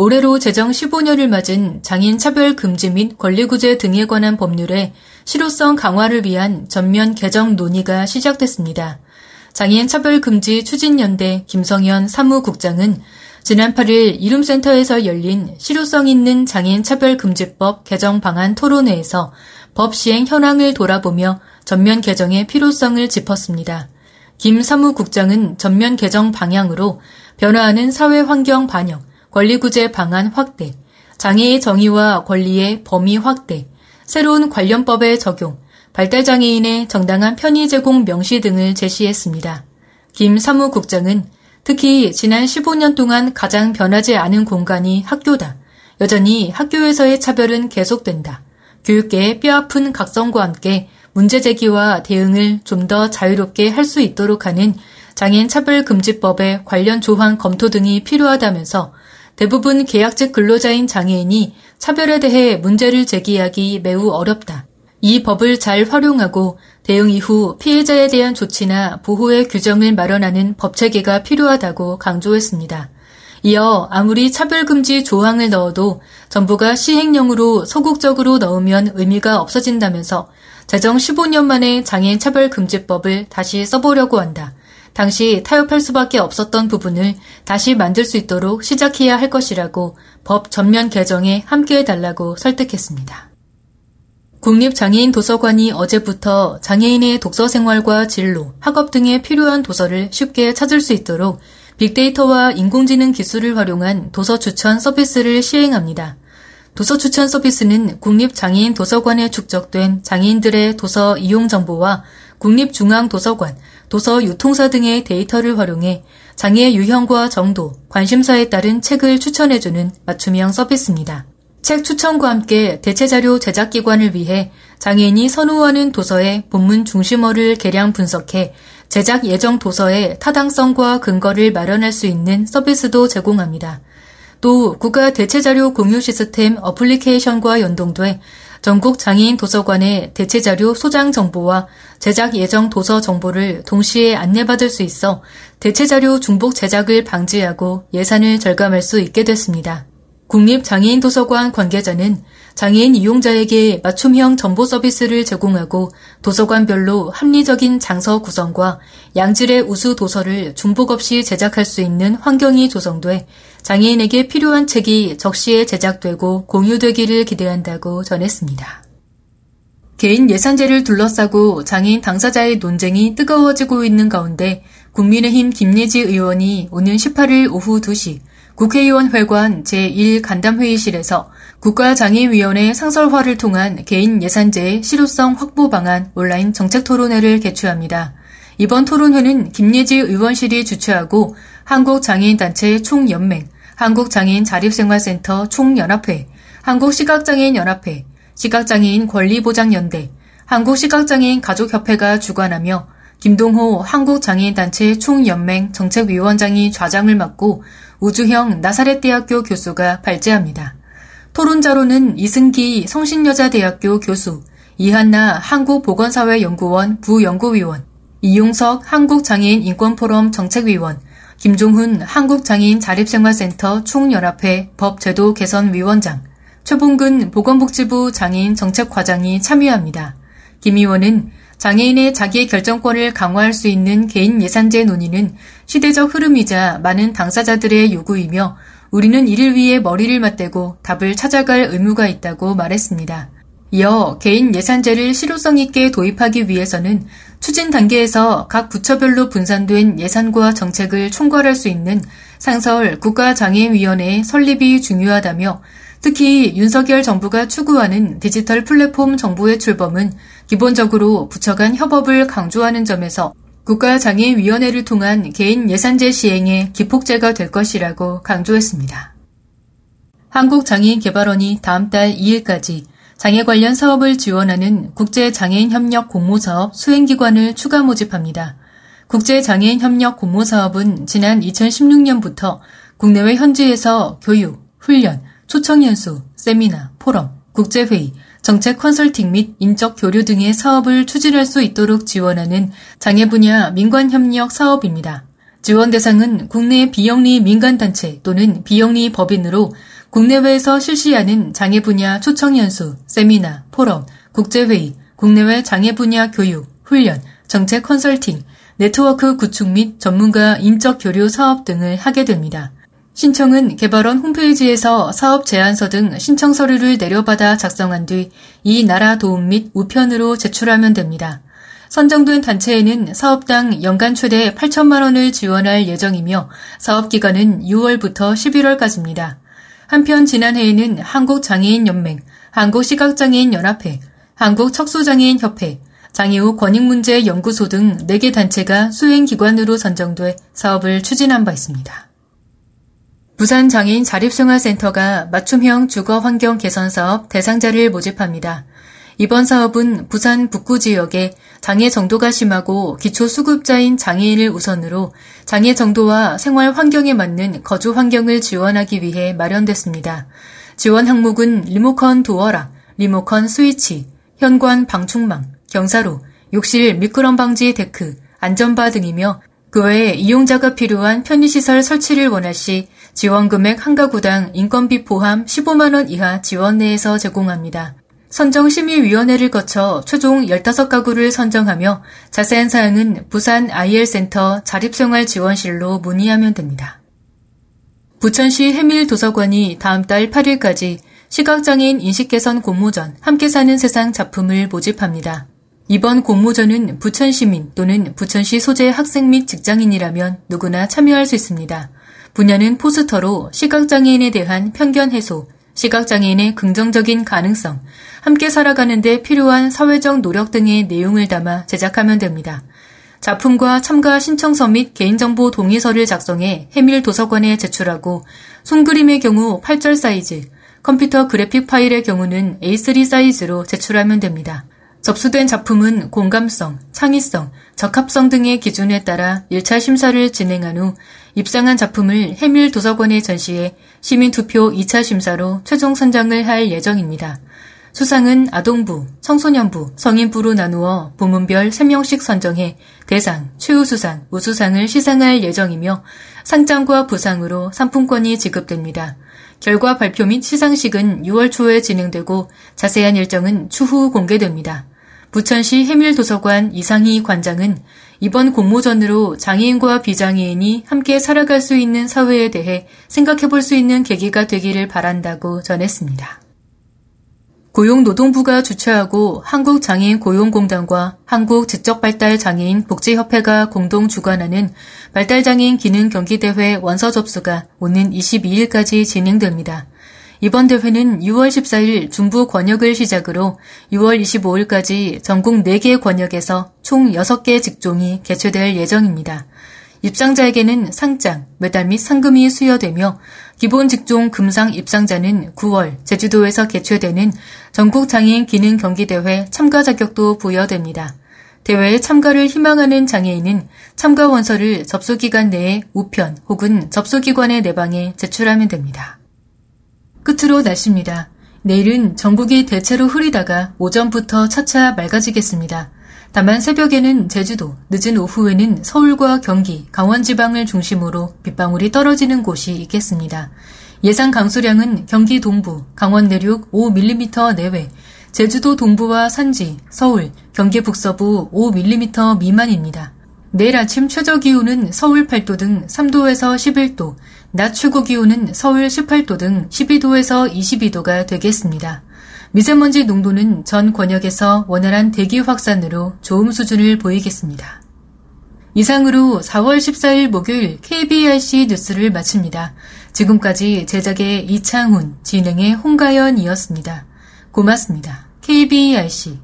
올해로 제정 15년을 맞은 장인 차별 금지 및 권리구제 등에 관한 법률의 실효성 강화를 위한 전면 개정 논의가 시작됐습니다. 장애인 차별 금지 추진연대 김성현 사무국장은 지난 8일 이룸센터에서 열린 실효성 있는 장애인 차별 금지법 개정 방안 토론회에서 법 시행 현황을 돌아보며 전면 개정의 필요성을 짚었습니다. 김 사무국장은 전면 개정 방향으로 변화하는 사회 환경 반영, 권리구제 방안 확대, 장애의 정의와 권리의 범위 확대, 새로운 관련법의 적용, 발달장애인의 정당한 편의 제공 명시 등을 제시했습니다. 김 사무국장은 특히 지난 15년 동안 가장 변하지 않은 공간이 학교다. 여전히 학교에서의 차별은 계속된다. 교육계의 뼈아픈 각성과 함께 문제 제기와 대응을 좀 더 자유롭게 할 수 있도록 하는 장애인 차별금지법의 관련 조항 검토 등이 필요하다면서 대부분 계약직 근로자인 장애인이 차별에 대해 문제를 제기하기 매우 어렵다. 이 법을 잘 활용하고 대응 이후 피해자에 대한 조치나 보호의 규정을 마련하는 법 체계가 필요하다고 강조했습니다. 이어 아무리 차별금지 조항을 넣어도 정부가 시행령으로 소극적으로 넣으면 의미가 없어진다면서 제정 15년 만에 장애인 차별금지법을 다시 써보려고 한다. 당시 타협할 수밖에 없었던 부분을 다시 만들 수 있도록 시작해야 할 것이라고 법 전면 개정에 함께해 달라고 설득했습니다. 국립장애인 도서관이 어제부터 장애인의 독서 생활과 진로, 학업 등에 필요한 도서를 쉽게 찾을 수 있도록 빅데이터와 인공지능 기술을 활용한 도서 추천 서비스를 시행합니다. 도서 추천 서비스는 국립장애인 도서관에 축적된 장애인들의 도서 이용 정보와 국립중앙도서관, 도서 유통사 등의 데이터를 활용해 장애 유형과 정도, 관심사에 따른 책을 추천해주는 맞춤형 서비스입니다. 책 추천과 함께 대체자료 제작기관을 위해 장애인이 선호하는 도서의 본문 중심어를 개량 분석해 제작 예정 도서의 타당성과 근거를 마련할 수 있는 서비스도 제공합니다. 또 국가 대체자료 공유 시스템 어플리케이션과 연동돼 전국 장애인 도서관의 대체자료 소장 정보와 제작 예정 도서 정보를 동시에 안내받을 수 있어 대체자료 중복 제작을 방지하고 예산을 절감할 수 있게 됐습니다. 국립장애인도서관 관계자는 장애인 이용자에게 맞춤형 정보 서비스를 제공하고 도서관별로 합리적인 장서 구성과 양질의 우수 도서를 중복 없이 제작할 수 있는 환경이 조성돼 장애인에게 필요한 책이 적시에 제작되고 공유되기를 기대한다고 전했습니다. 개인 예산제를 둘러싸고 장애인 당사자의 논쟁이 뜨거워지고 있는 가운데 국민의힘 김예지 의원이 오는 18일 오후 2시 국회의원 회관 제1간담회의실에서 국가장애위원회 상설화를 통한 개인 예산제의 실효성 확보 방안 온라인 정책 토론회를 개최합니다. 이번 토론회는 김예지 의원실이 주최하고 한국장애인단체 총연맹, 한국장애인 자립생활센터 총연합회, 한국시각장애인연합회, 시각장애인 권리보장연대, 한국시각장애인 가족협회가 주관하며 김동호 한국장애인단체 총연맹 정책위원장이 좌장을 맡고 우주형 나사렛대학교 교수가 발제합니다. 토론자로는 이승기 성신여자대학교 교수, 이한나 한국보건사회연구원 부연구위원, 이용석 한국장애인 인권포럼 정책위원, 김종훈 한국장애인 자립생활센터 총연합회 법제도 개선위원장, 최봉근 보건복지부 장애인 정책과장이 참여합니다. 김 의원은 장애인의 자기 결정권을 강화할 수 있는 개인 예산제 논의는 시대적 흐름이자 많은 당사자들의 요구이며 우리는 이를 위해 머리를 맞대고 답을 찾아갈 의무가 있다고 말했습니다. 이어 개인 예산제를 실효성 있게 도입하기 위해서는 추진 단계에서 각 부처별로 분산된 예산과 정책을 총괄할 수 있는 상설 국가장애위원회 설립이 중요하다며 특히 윤석열 정부가 추구하는 디지털 플랫폼 정부의 출범은 기본적으로 부처 간 협업을 강조하는 점에서 국가장애위원회를 통한 개인 예산제 시행의 기폭제가 될 것이라고 강조했습니다. 한국장애인개발원이 다음 달 2일까지 장애 관련 사업을 지원하는 국제장애인 협력 공모사업 수행기관을 추가 모집합니다. 국제장애인 협력 공모사업은 지난 2016년부터 국내외 현지에서 교육, 훈련, 초청연수, 세미나, 포럼, 국제회의, 정책 컨설팅 및 인적 교류 등의 사업을 추진할 수 있도록 지원하는 장애 분야 민관 협력 사업입니다. 지원 대상은 국내 비영리 민간단체 또는 비영리 법인으로 국내외에서 실시하는 장애 분야 초청연수, 세미나, 포럼, 국제회의, 국내외 장애 분야 교육, 훈련, 정책 컨설팅, 네트워크 구축 및 전문가 인적 교류 사업 등을 하게 됩니다. 신청은 개발원 홈페이지에서 사업 제안서 등 신청 서류를 내려받아 작성한 뒤 이 나라 도움 및 우편으로 제출하면 됩니다. 선정된 단체에는 사업당 연간 최대 8천만 원을 지원할 예정이며 사업 기간은 6월부터 11월까지입니다. 한편 지난해에는 한국장애인연맹, 한국시각장애인연합회, 한국척수장애인협회, 장애우 권익문제연구소 등 4개 단체가 수행기관으로 선정돼 사업을 추진한 바 있습니다. 부산 장애인 자립생활센터가 맞춤형 주거 환경 개선 사업 대상자를 모집합니다. 이번 사업은 부산 북구 지역에 장애 정도가 심하고 기초 수급자인 장애인을 우선으로 장애 정도와 생활 환경에 맞는 거주 환경을 지원하기 위해 마련됐습니다. 지원 항목은 리모컨 도어락, 리모컨 스위치, 현관 방충망, 경사로, 욕실 미끄럼 방지 데크, 안전바 등이며 그 외에 이용자가 필요한 편의시설 설치를 원할 시 지원 금액 한 가구당 인건비 포함 15만원 이하 지원 내에서 제공합니다. 선정심의위원회를 거쳐 최종 15가구를 선정하며 자세한 사항은 부산 IL센터 자립생활지원실로 문의하면 됩니다. 부천시 해밀도서관이 다음 달 8일까지 시각장애인 인식개선 공모전 함께 사는 세상 작품을 모집합니다. 이번 공모전은 부천시민 또는 부천시 소재 학생 및 직장인이라면 누구나 참여할 수 있습니다. 분야는 포스터로 시각장애인에 대한 편견 해소, 시각장애인의 긍정적인 가능성, 함께 살아가는 데 필요한 사회적 노력 등의 내용을 담아 제작하면 됩니다. 작품과 참가 신청서 및 개인정보 동의서를 작성해 해밀 도서관에 제출하고 손그림의 경우 8절 사이즈, 컴퓨터 그래픽 파일의 경우는 A3 사이즈로 제출하면 됩니다. 접수된 작품은 공감성, 창의성, 적합성 등의 기준에 따라 1차 심사를 진행한 후 입상한 작품을 해밀 도서관에 전시해 시민 투표 2차 심사로 최종 선정을 할 예정입니다. 수상은 아동부, 청소년부, 성인부로 나누어 부문별 3명씩 선정해 대상, 최우수상, 우수상을 시상할 예정이며 상장과 부상으로 상품권이 지급됩니다. 결과 발표 및 시상식은 6월 초에 진행되고 자세한 일정은 추후 공개됩니다. 부천시 해밀도서관 이상희 관장은 이번 공모전으로 장애인과 비장애인이 함께 살아갈 수 있는 사회에 대해 생각해 볼 수 있는 계기가 되기를 바란다고 전했습니다. 고용노동부가 주최하고 한국장애인 고용공단과 한국지적발달장애인 복지협회가 공동 주관하는 발달장애인 기능 경기대회 원서 접수가 오는 22일까지 진행됩니다. 이번 대회는 6월 14일 중부 권역을 시작으로 6월 25일까지 전국 4개 권역에서 총 6개 직종이 개최될 예정입니다. 입상자에게는 상장, 메달 및 상금이 수여되며 기본 직종 금상 입상자는 9월 제주도에서 개최되는 전국 장애인 기능 경기대회 참가 자격도 부여됩니다. 대회에 참가를 희망하는 장애인은 참가 원서를 접수 기간 내에 우편 혹은 접수기관의 내방에 제출하면 됩니다. 끝으로 날씨입니다. 내일은 전국이 대체로 흐리다가 오전부터 차차 맑아지겠습니다. 다만 새벽에는 제주도, 늦은 오후에는 서울과 경기, 강원 지방을 중심으로 빗방울이 떨어지는 곳이 있겠습니다. 예상 강수량은 경기 동부, 강원 내륙 5mm 내외, 제주도 동부와 산지, 서울, 경기 북서부 5mm 미만입니다. 내일 아침 최저 기온은 서울 8도 등 3도에서 11도, 낮 최고 기온은 서울 18도 등 12도에서 22도가 되겠습니다. 미세먼지 농도는 전 권역에서 원활한 대기 확산으로 좋음 수준을 보이겠습니다. 이상으로 4월 14일 목요일 KBRC 뉴스를 마칩니다. 지금까지 제작의 이창훈, 진행의 홍가연이었습니다. 고맙습니다. KBRC